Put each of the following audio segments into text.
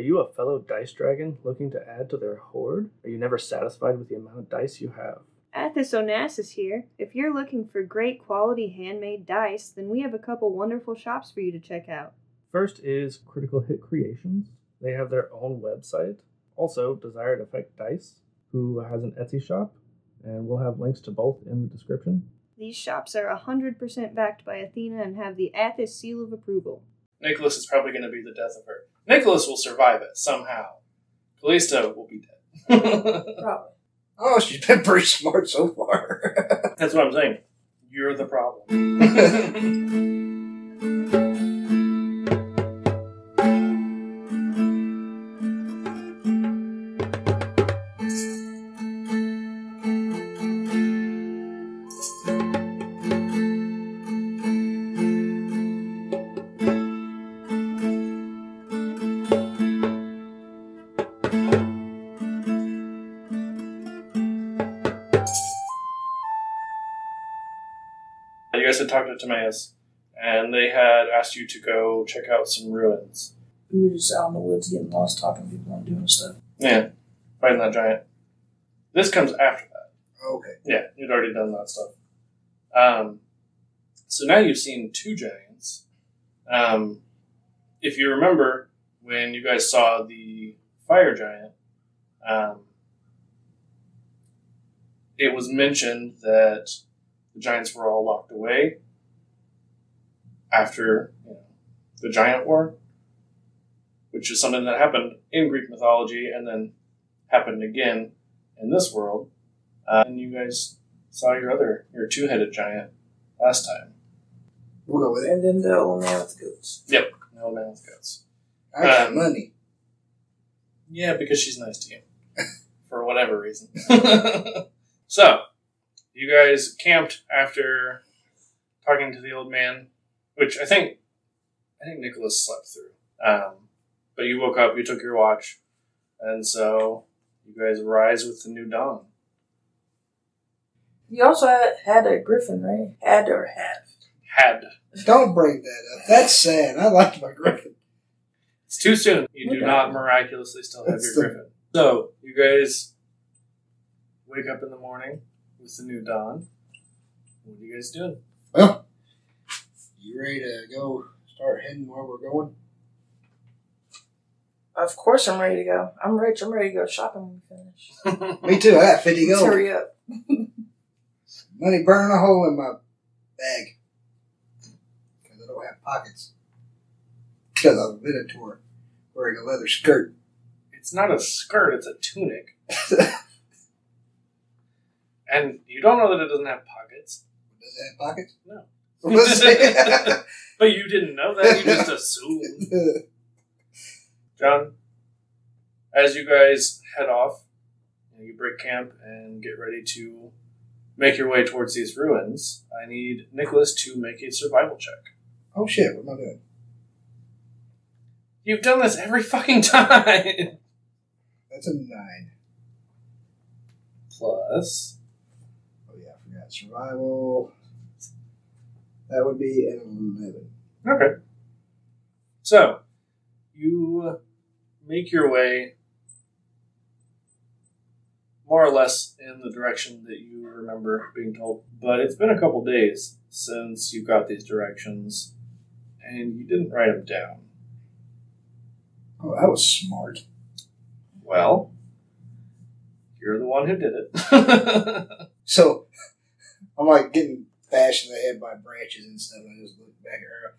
Are you a fellow dice dragon looking to add to their hoard? Are you never satisfied with the amount of dice you have? Athos Onassis here. If you're looking for great quality handmade dice, then we have a couple wonderful shops for you to check out. First is Critical Hit Creations. They have their own website. Also, Desired Effect Dice, who has an Etsy shop, and we'll have links to both in the description. These shops are 100% backed by Athena and have the Athos seal of approval. Nicholas is probably going to be the death of her. Nicholas will survive it somehow. Callista will be dead. Probably. Oh, she's been pretty smart so far. That's what I'm saying. You're the problem. guys had talked to Timaeus, and they had asked you to go check out some ruins. We were just out in the woods getting lost, talking to people and doing stuff. Yeah, fighting that giant. This comes after that. okay. Yeah, you'd already done that stuff. Um, so now you've seen two giants. Um, if you remember when you guys saw the fire giant, um, it was mentioned that the giants were all locked away after you know, the giant war, which is something that happened in Greek mythology and then happened again in this world. Uh, and you guys saw your other, your two headed giant last time. We'll go with it. And then the old man with the goats. No man with goats. I got Um, money. Yeah, because she's nice to you. For whatever reason. so, you guys camped after talking to the old man, which I think I think Nicholas slept through. Um, but you woke up, you took your watch, and so you guys rise with the new dawn. You also had, had a griffin, right? Had or have. Had. Don't bring that up. That's sad. I liked my griffin. It's too soon. You do not miraculously still have That's your the- griffin. So, you guys wake up in the morning with the new dawn. What are you guys doing? Well, you ready to go start heading where we're going? Of course, I'm ready to go. I'm rich. I'm ready to go shopping when we finish. Me too. I got 50 gold. hurry up. Money burning a hole in my bag. Because I don't have pockets. Because I'm a minotaur wearing a leather skirt. It's not a skirt, it's a tunic. and you don't know that it doesn't have pockets. Does it have pockets? No. But you didn't know that, you just assumed. John, as you guys head off, you break camp and get ready to make your way towards these ruins, I need Nicholas to make a survival check. oh shit, what am I doing? You've done this every fucking time! That's a nine. Plus, Oh yeah, I forgot. Survival. That would be an 11. Okay. So, you make your way more or less in the direction that you remember being told. But it's been a couple days since you got these directions, and you didn't write them down. Oh, that was smart. Well, you're the one who did it. So, I'm like getting bashed in the head by branches and stuff. And I just look back at her.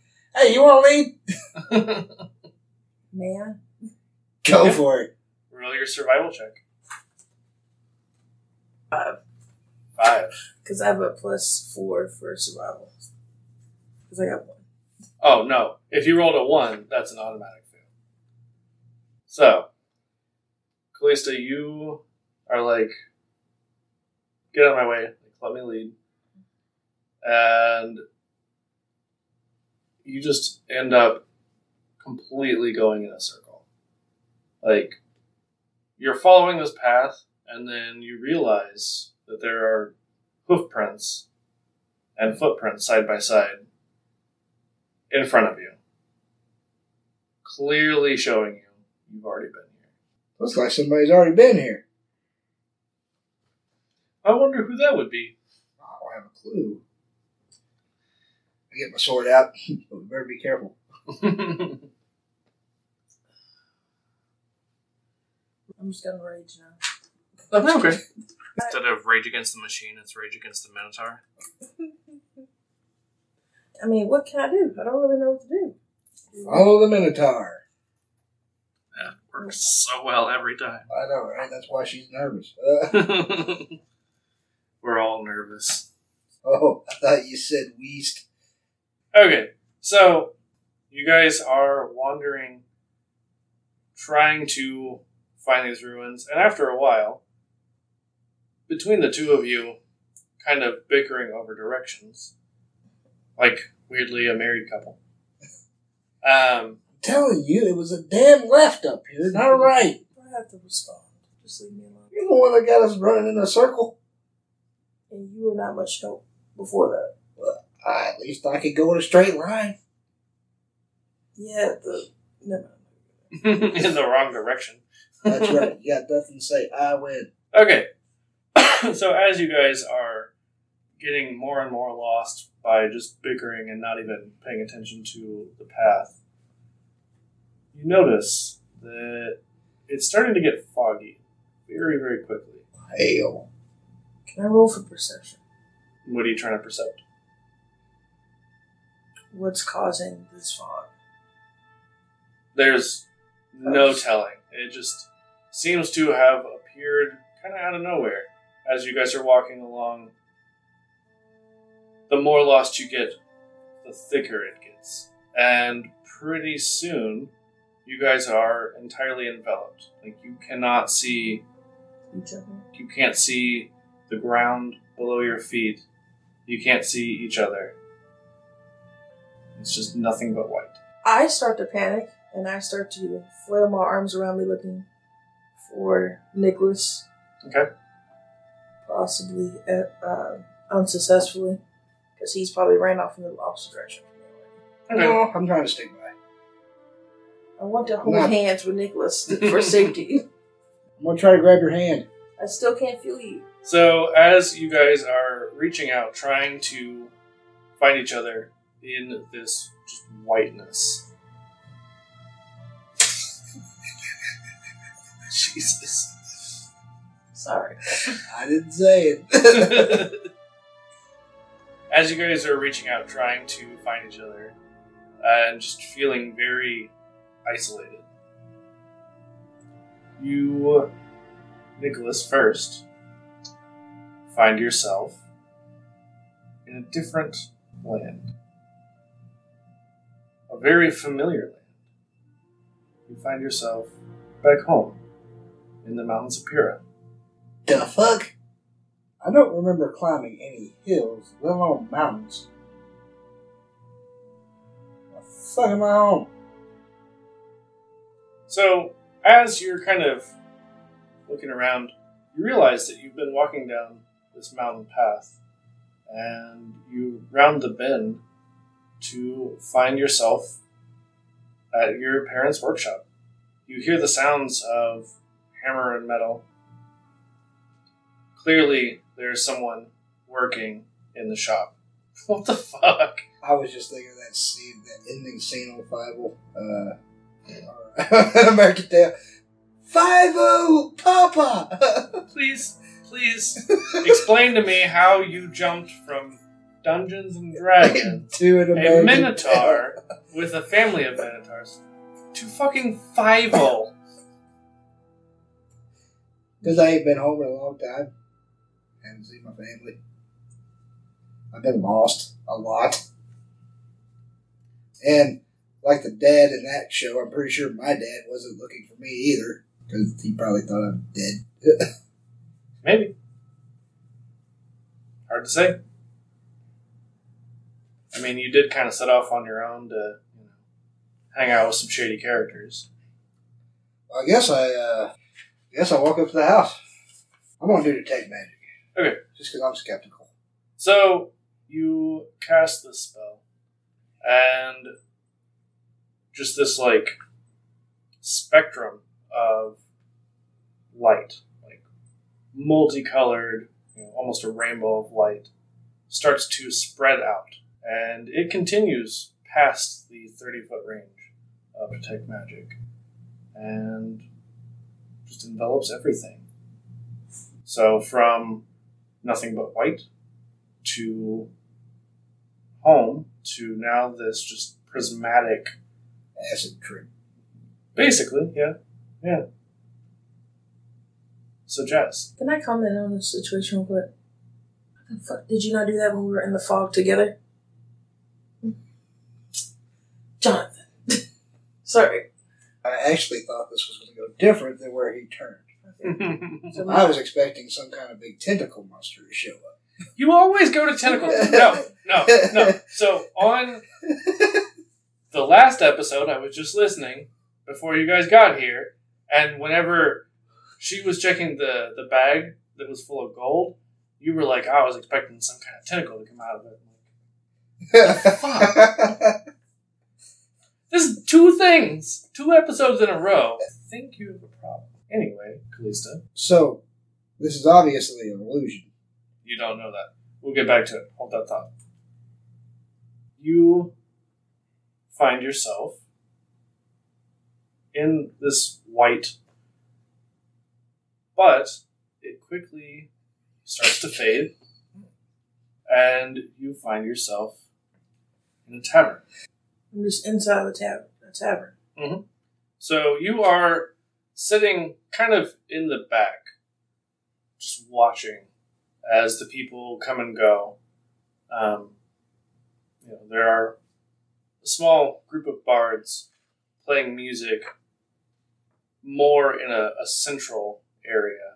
Hey, you want to lead? Man. Go Yeah. for it. Roll your survival check. Five. Five. Because I have a plus four for survival. Because I got one. Oh no! If you rolled a one, that's an automatic fail. So, Callista, you are like, get out of my way. Like, let me lead, and you just end up completely going in a circle. Like, you're following this path, and then you realize that there are hoof prints and footprints side by side in front of you, clearly showing you you've already been here. Looks like somebody's already been here. I wonder who that would be. I don't have a clue. I get my sword out, but we better be careful. I'm just gonna rage now. okay. Instead of Rage Against the Machine, it's Rage Against the Minotaur. I mean, what can I do? I don't really know what to do. Follow the Minotaur. That works so well every time. I know, right? That's why she's nervous. We're all nervous. oh, I thought you said Weast. Okay, so you guys are wandering, trying to find these ruins, and after a while, between the two of you, kind of bickering over directions, like weirdly a married couple. Um, I'm telling you, it was a damn left up here, not a right. I have to respond. Just leave me alone. You're the one that got us running in a circle. And you were not much help before that. Ah, at least I could go in a straight line. Yeah, the never mind. in the wrong direction. That's right. You got nothing to say. I win. Okay. so as you guys are getting more and more lost by just bickering and not even paying attention to the path, you notice that it's starting to get foggy very, very quickly. Hail. Can I roll for perception? What are you trying to percept? What's causing this fog? There's no telling. It just seems to have appeared kind of out of nowhere as you guys are walking along. The more lost you get, the thicker it gets. And pretty soon, you guys are entirely enveloped. Like, you cannot see, Each other. you can't see the ground below your feet. You can't see each other. It's just nothing but white. I start to panic and I start to flail my arms around me looking for Nicholas. Okay. Possibly uh, uh, unsuccessfully because he's probably ran off in the opposite direction from me already. Okay. No, I'm trying to stick by. I want to hold Not- hands with Nicholas for safety. I'm gonna try to grab your hand. I still can't feel you. So, as you guys are reaching out, trying to find each other in this just whiteness. Jesus. Sorry. I didn't say it. as you guys are reaching out, trying to find each other, uh, and just feeling very isolated, you, Nicholas, first find yourself in a different land. A very familiar land. You find yourself back home in the mountains of Pura. the fuck? I don't remember climbing any hills, let alone mountains. The fuck am I on? So, as you're kind of looking around, you realize that you've been walking down this mountain path and you round the bend to find yourself at your parents' workshop. You hear the sounds of hammer and metal. Clearly, there's someone working in the shop. What the fuck? I was just thinking of that scene, that ending scene on Five uh, American Dale. Five O, Papa. Please, please explain to me how you jumped from Dungeons and Dragons to an a minotaur with a family of minotaurs to fucking five. Because I ain't been home in a long time. Haven't seen my family. I've been lost a lot. And like the dad in that show, I'm pretty sure my dad wasn't looking for me either. Because he probably thought I'm dead. Maybe. Hard to say. I mean, you did kind of set off on your own to you know, hang out with some shady characters. I guess I, uh, guess I walk up to the house. I'm gonna do the detect magic. Okay. Just because I'm skeptical. So you cast this spell, and just this like spectrum of light, like multicolored, you know, almost a rainbow of light, starts to spread out, and it continues past the 30 foot range of detect magic and just envelops everything. So from nothing but white to home to now this just prismatic Acid trip. basically, yeah. Yeah. So Jess. Can I comment on the situation real quick? What the fuck? Did you not do that when we were in the fog together? Jonathan. Sorry. I actually thought this was going to go different than where he turned. So I was expecting some kind of big tentacle monster to show up. you always go to tentacles. No, no, no. So on the last episode, I was just listening before you guys got here, and whenever she was checking the the bag that was full of gold, you were like, I was expecting some kind of tentacle to come out of it. This is two things, two episodes in a row. I think you have a problem. Anyway, Callista, so, this is obviously an illusion. you don't know that. We'll get back to it. Hold that thought. You find yourself in this white, but it quickly starts to fade, and you find yourself in a tavern. I'm just inside the tavern. The tavern. So you are sitting kind of in the back, just watching as the people come and go. Um, you know, there are a small group of bards playing music more in a, a central area.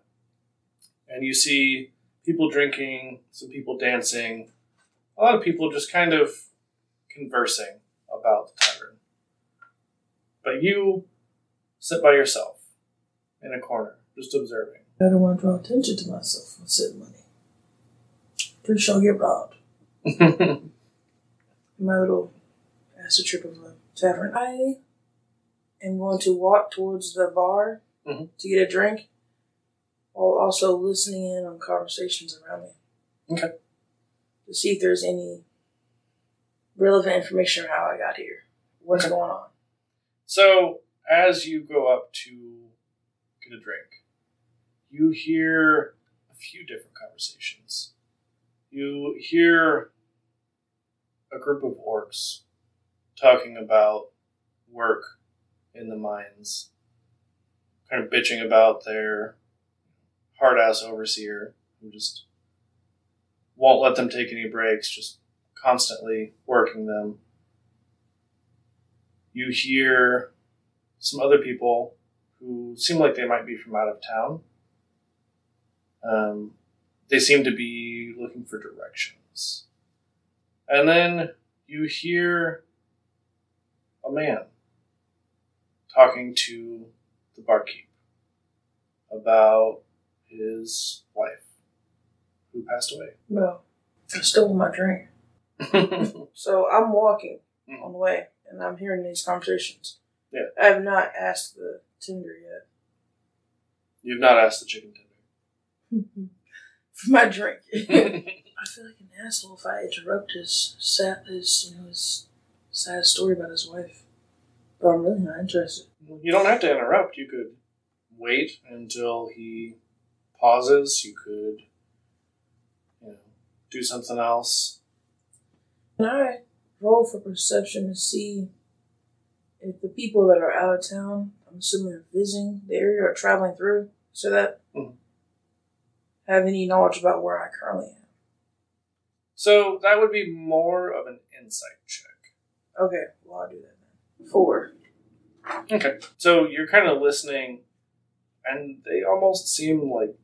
And you see people drinking, some people dancing, a lot of people just kind of conversing about the tavern. But you sit by yourself in a corner, just observing. I don't want to draw attention to myself with said money. Pretty sure I'll get robbed. My little acid trip of a tavern. I am going to walk towards the bar Mhm. to get a drink while also listening in on conversations around me. Okay. To see if there's any relevant information on how I got here. What's going on. So, as you go up to get a drink, you hear a few different conversations. You hear a group of orcs talking about work in the mines, kind of bitching about their hard ass overseer who just won't let them take any breaks, just constantly working them you hear some other people who seem like they might be from out of town. Um, they seem to be looking for directions. And then you hear a man talking to the barkeep about his wife who passed away. Well, I stole my drink. So I'm walking mm. on the way, and I'm hearing these conversations. Yeah. I have not asked the tender yet You've not asked the chicken tender. for my drink. I feel like an asshole if I interrupt his sad, his you know his sad story about his wife. But I'm really not interested. You don't have to interrupt. You could wait until he pauses. You could, you know, do something else. Can I roll for perception to see if the people that are out of town, I'm assuming are visiting the area or traveling through, so that Mhm. have any knowledge about where I currently am? So that would be more of an insight check. Okay, well I'll do that then. Four. Okay. So you're kind of listening, and they almost seem like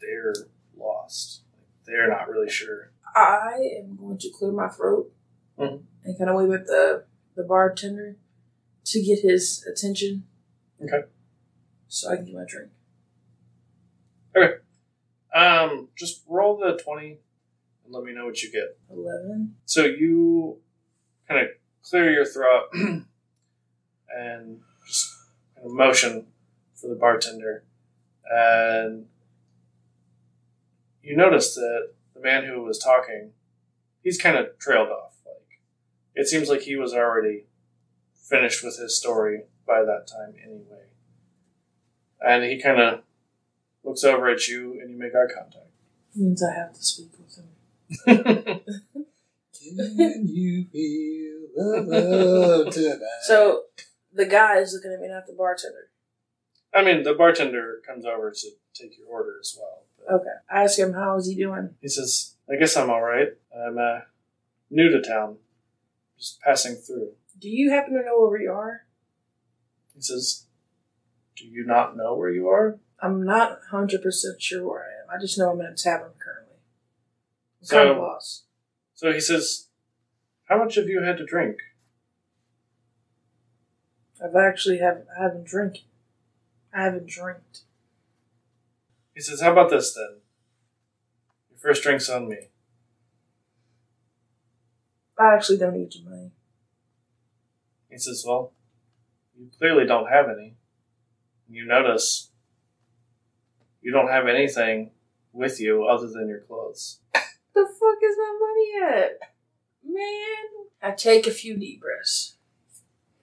they're lost. They're not really sure. I am going to clear my throat Mhm. and kind of wave at the the bartender to get his attention. Okay. So I can get my drink. Okay. Um, just roll the twenty, and let me know what you get. Eleven. So you kind of clear your throat and just a motion for the bartender, and you notice that the man who was talking, he's kind of trailed off. Like it seems like he was already finished with his story by that time anyway. And he kind of looks over at you, and you make eye contact. It means I have to speak with him. Can you feel the love tonight? So the guy is looking at me, not the bartender. I mean, the bartender comes over to take your order as well. Okay. I ask him how is he doing. He says, "I guess I'm all right. I'm uh, new to town, just passing through." Do you happen to know where we are? He says, "Do you not know where you are?" I'm not hundred percent sure where I am. I just know I'm in a tavern currently. I'm So- kind of lost. So he says, "How much have you had to drink?" I've actually have I haven't drank. I haven't drank. He says, "How about this then? Your first drink's on me." I actually don't need your money. He says, Well, you clearly don't have any. You notice you don't have anything with you other than your clothes. The fuck is my money at? Man. I take a few deep breaths.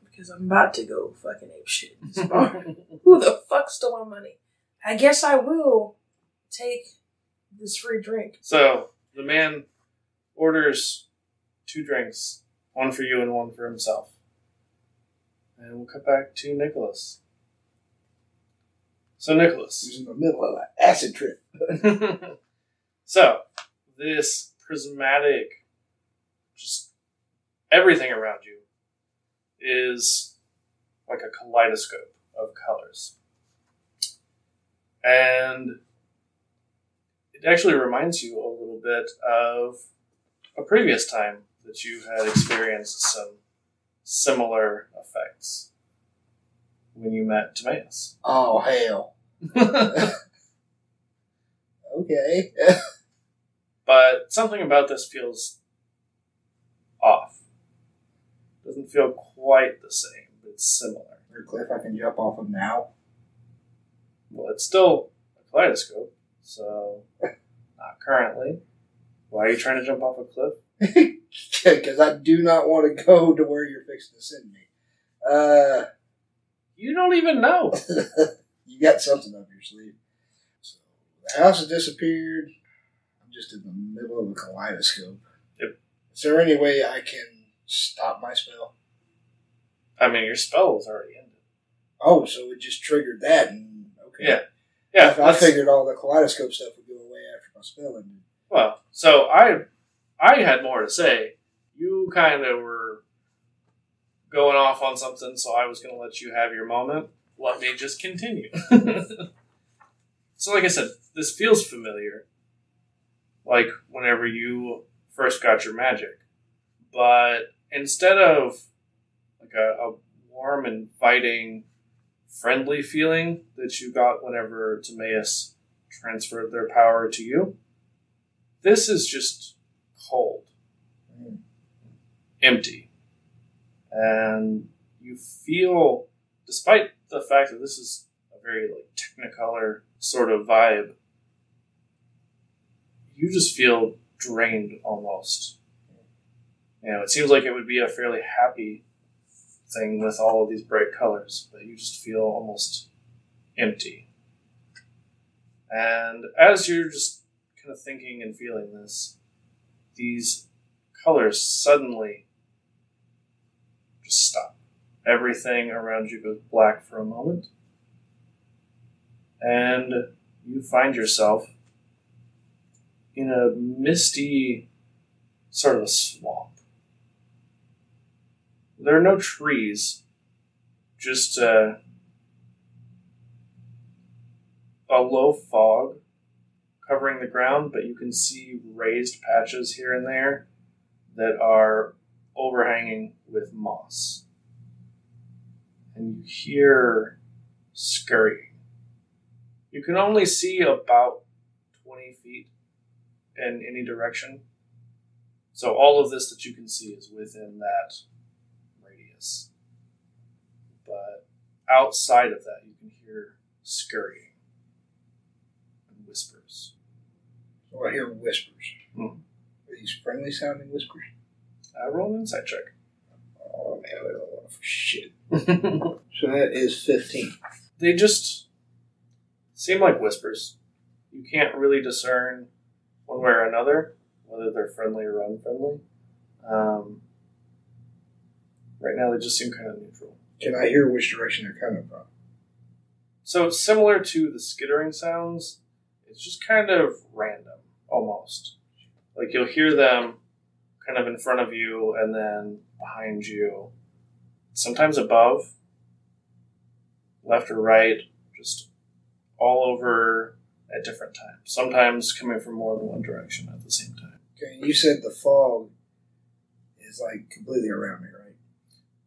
Because I'm about to go fucking ape shit in this bar. Who the fuck stole my money? I guess I will take this free drink. So the man orders two drinks, one for you and one for himself. And we'll cut back to Nicholas. So, Nicholas. He was in the middle of an acid trip. so, this prismatic, just everything around you is like a kaleidoscope of colors. And it actually reminds you a little bit of a previous time that you had experienced some similar effects when you met Timaeus. Oh hell. Okay. but something about this feels off. Doesn't feel quite the same, but it's similar. Is there a cliff I can jump off of now? Well, it's still a kaleidoscope, so not currently. Why are you trying to jump off a cliff? Because I do not want to go to where you're fixing to send me. Uh, You don't even know. you got something up your sleeve. So the house has disappeared. I'm just in the middle of a kaleidoscope. Yep. Is there any way I can stop my spell? I mean, your spell was already ended. Oh, so it just triggered that, and. Yeah. Yeah, I, I figured all the kaleidoscope stuff would go away after my spell ended. Well, so I, I had more to say. You kind of were going off on something, so I was going to let you have your moment. Let me just continue. so, like I said, this feels familiar. Like whenever you first got your magic, but instead of like a, a warm, inviting, friendly feeling that you got whenever Timaeus transferred their power to you, this is just cold, Mm. empty. And you feel, despite the fact that this is a very like technicolor sort of vibe, you just feel drained almost. You know, it seems like it would be a fairly happy thing with all of these bright colors, but you just feel almost empty. And as you're just kind of thinking and feeling this, these colors suddenly just stop. Everything around you goes black for a moment, and you find yourself in a misty sort of a swamp. There are no trees, just uh, a low fog covering the ground, but you can see raised patches here and there that are overhanging with moss. And you hear scurrying. You can only see about 20 feet in any direction. So all of this that you can see is within that radius. But outside of that, you can hear scurrying and whispers. So I hear whispers. Hmm. Are these friendly sounding whispers? I roll an insight check. Oh man, I don't want to for shit. So that is fifteen. they just seem like whispers. You can't really discern one way or another whether they're friendly or unfriendly. Um, right now, they just seem kind of neutral. Can I hear which direction they're coming from? So similar to the skittering sounds, it's just kind of random, almost. Like you'll hear them kind of in front of you and then behind you, sometimes above, left or right, just all over at different times. Sometimes coming from more than one direction at the same time. Okay, you said the fog is like completely around me, right?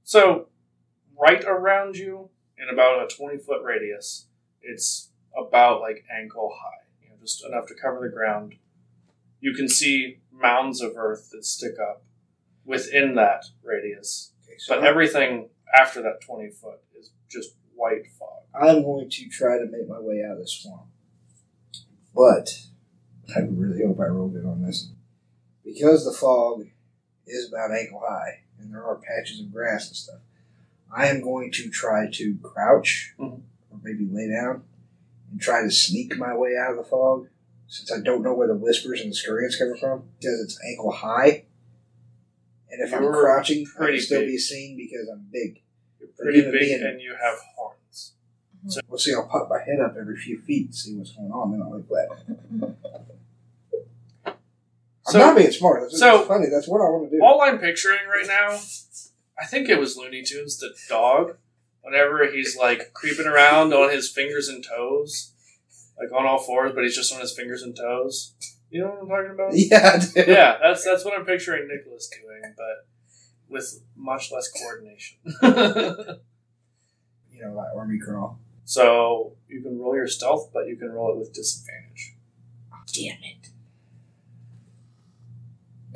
So, right around you, in about a 20 foot radius, it's about like ankle high, you know, just enough to cover the ground. You can see mounds of earth that stick up within that radius, Okay, so but I'm- everything after that 20 foot is just white fog. I'm going to try to make my way out of this swamp. But I really hope I roll good on this. Because the fog is about ankle high and there are patches of grass and stuff, I am going to try to crouch Mhm. or maybe lay down and try to sneak my way out of the fog since I don't know where the whispers and the scurrying's coming from because it's ankle high. And if I'm crouching, I pretty can still big. be seen because I'm big. You're pretty big being- and you have horns. So we'll see. I'll pop my head up every few feet and see what's going on. Then I'll look back. I'm not being smart. That's so- just funny. That's what I want to do. All I'm picturing right now, I think it was Looney Tunes, the dog. Whenever he's like creeping around on his fingers and toes, like on all fours, but he's just on his fingers and toes. You know what I'm talking about? yeah, I yeah, that's that's what I'm picturing Nicholas doing, but with much less coordination. You know, like army crawl. so you can roll your stealth, but you can roll it with disadvantage. Damn it.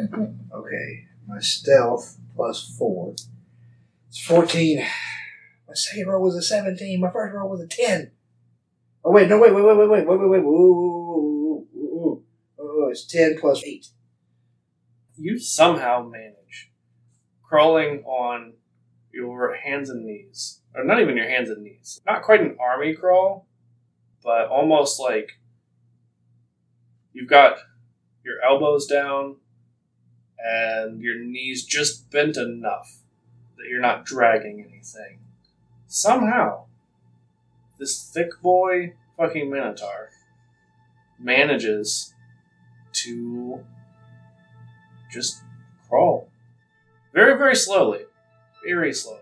Okay, my stealth plus four. It's fourteen. My second roll was a seventeen. My first roll was a ten. Oh wait, no, wait, wait, wait, wait, wait, wait, wait, wait. Ooh, ooh, ooh, ooh. Oh, it's ten plus eight. You somehow manage crawling on your hands and knees, or not even your hands and knees. Not quite an army crawl, but almost like you've got your elbows down and your knees just bent enough that you're not dragging anything. Somehow, this thick boy fucking Minotaur manages to just crawl. Very, very slowly. Very slowly.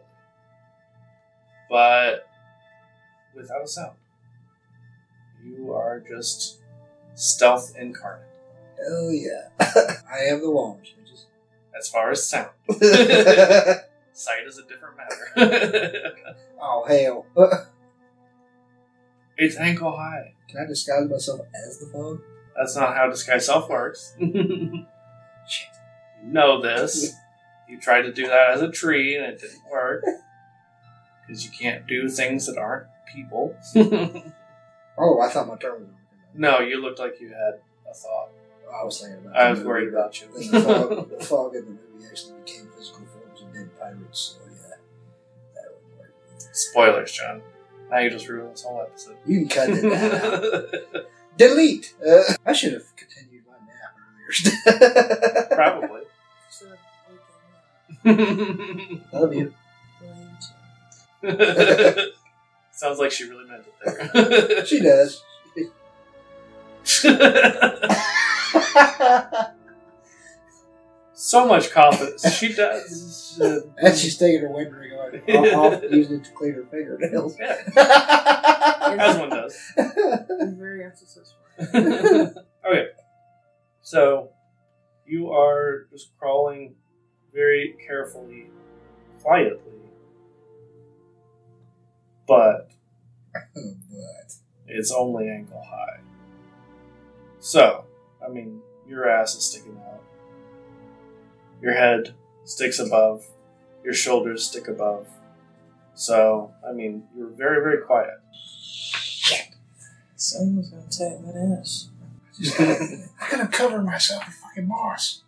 But without a sound. You are just stealth incarnate Hell yeah. I am the walrus. As far as sound. Sight is a different matter. oh, hell. it's ankle oh, high. Can I disguise myself as the fog? That's not how disguise self works. you know this. You tried to do that as a tree and it didn't work. Because you can't do things that aren't people. Oh, I thought my turn was no, you looked like you had a thought. I was thinking about I was worried about you. then The fog, the fog in the movie actually became physical forms of dead pirates, so yeah, that would work. Spoilers, John. Now you just ruined this whole episode. You can cut it out. Delete! Uh, I should have continued my nap earlier. Probably. Instead of waking up, Love you. Sounds like she really meant it there. She does. so much confidence. She does. and she's taking her wind ring on, off, off, using it to clean her fingernails. Yeah, as one does. Very unsuccessful. okay. So, you are just crawling very carefully, quietly, but but it's only ankle high. So, I mean, your ass is sticking out. Your head sticks above. Your shoulders stick above. So, I mean, you're very, very quiet. Someone's gonna take that ass. I gotta cover myself with fucking moss.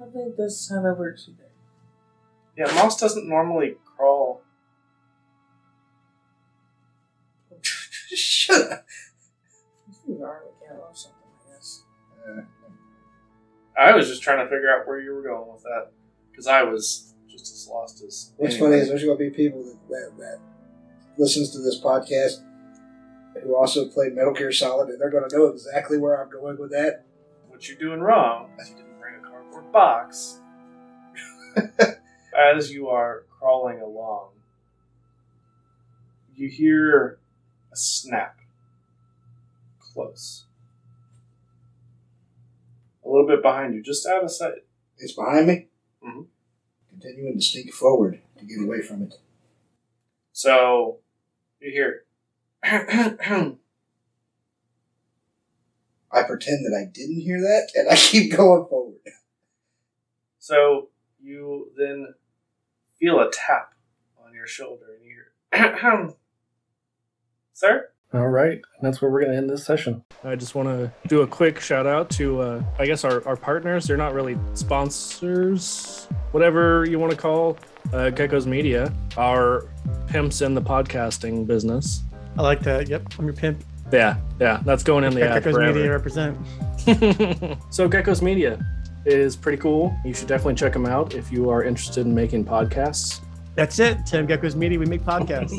I think that's how that works either. Yeah, moss doesn't normally crawl. Shut up. Guess. Uh, I was just trying to figure out where you were going with that. Because I was just as lost as. what's anyone. funny is there's gonna be people that, that, that listens to this podcast who also played Metal Gear Solid, and they're gonna know exactly where I'm going with that. What you're doing wrong is you didn't bring a cardboard box. As you are crawling along, you hear a snap close. A little bit behind you, just out of sight. It's behind me. Mm-hmm. Continuing to sneak forward to get away from it. So you hear. I pretend that I didn't hear that, and I keep going forward. so you then feel a tap on your shoulder, and you hear, "Sir." All right, that's where we're going to end this session. I just want to do a quick shout out to, uh, I guess, our, our partners. They're not really sponsors, whatever you want to call uh, Gecko's Media, our pimps in the podcasting business. I like that. Yep, I'm your pimp. Yeah, yeah, that's going in the ad Gecko's forever. Media represent. so Gecko's Media is pretty cool. You should definitely check them out if you are interested in making podcasts. That's it. Tim Gecko's Media. We make podcasts.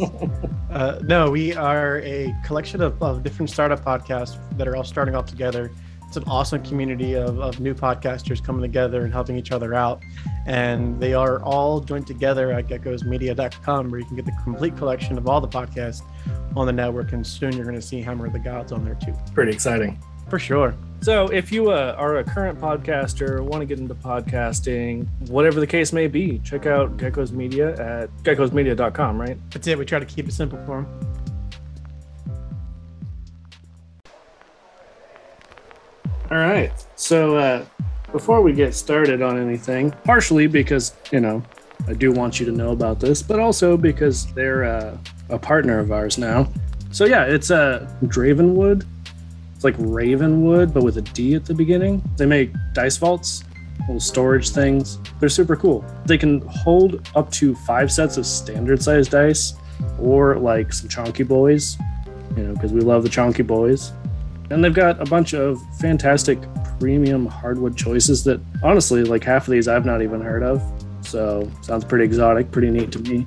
uh, no, we are a collection of, of different startup podcasts that are all starting off together. It's an awesome community of, of new podcasters coming together and helping each other out. And they are all joined together at geckosmedia.com where you can get the complete collection of all the podcasts on the network. And soon you're going to see Hammer of the Gods on there too. pretty exciting. For sure. So, if you uh, are a current podcaster, want to get into podcasting, whatever the case may be, check out Gecko's Media at geckosmedia.com, right? That's it. We try to keep it simple for them. All right. So, uh, before we get started on anything, partially because, you know, I do want you to know about this, but also because they're uh, a partner of ours now. So, yeah, it's uh, Dravenwood. It's like Ravenwood, but with a D at the beginning. They make dice vaults, little storage things. They're super cool. They can hold up to five sets of standard sized dice or like some chunky boys, you know, because we love the chunky boys. And they've got a bunch of fantastic premium hardwood choices that honestly, like half of these I've not even heard of. So sounds pretty exotic, pretty neat to me.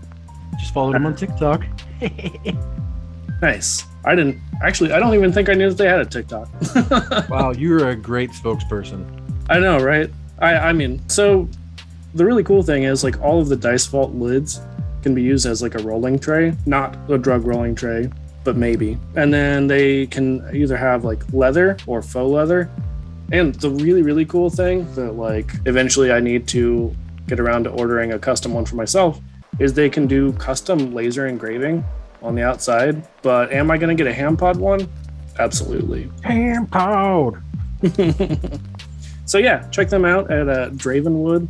Just follow them on TikTok. Nice. I didn't actually I don't even think I knew that they had a TikTok. Wow, you're a great spokesperson. I know, right? I I mean, so the really cool thing is like all of the dice vault lids can be used as like a rolling tray, not a drug rolling tray, but maybe. And then they can either have like leather or faux leather. And the really really cool thing that like eventually I need to get around to ordering a custom one for myself is they can do custom laser engraving on the outside. But am I going to get a hand pod one? Absolutely. Hand pod. so yeah, check them out at uh, Dravenwood.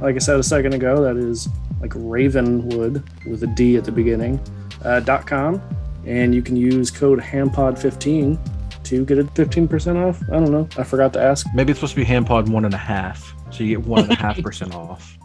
Like I said a second ago, that is like Ravenwood with a D at the beginning. Uh, dot com, and you can use code HAMPOD15 to get a 15% off. I don't know. I forgot to ask. Maybe it's supposed to be hampod one and a half, so you get one and a half percent off.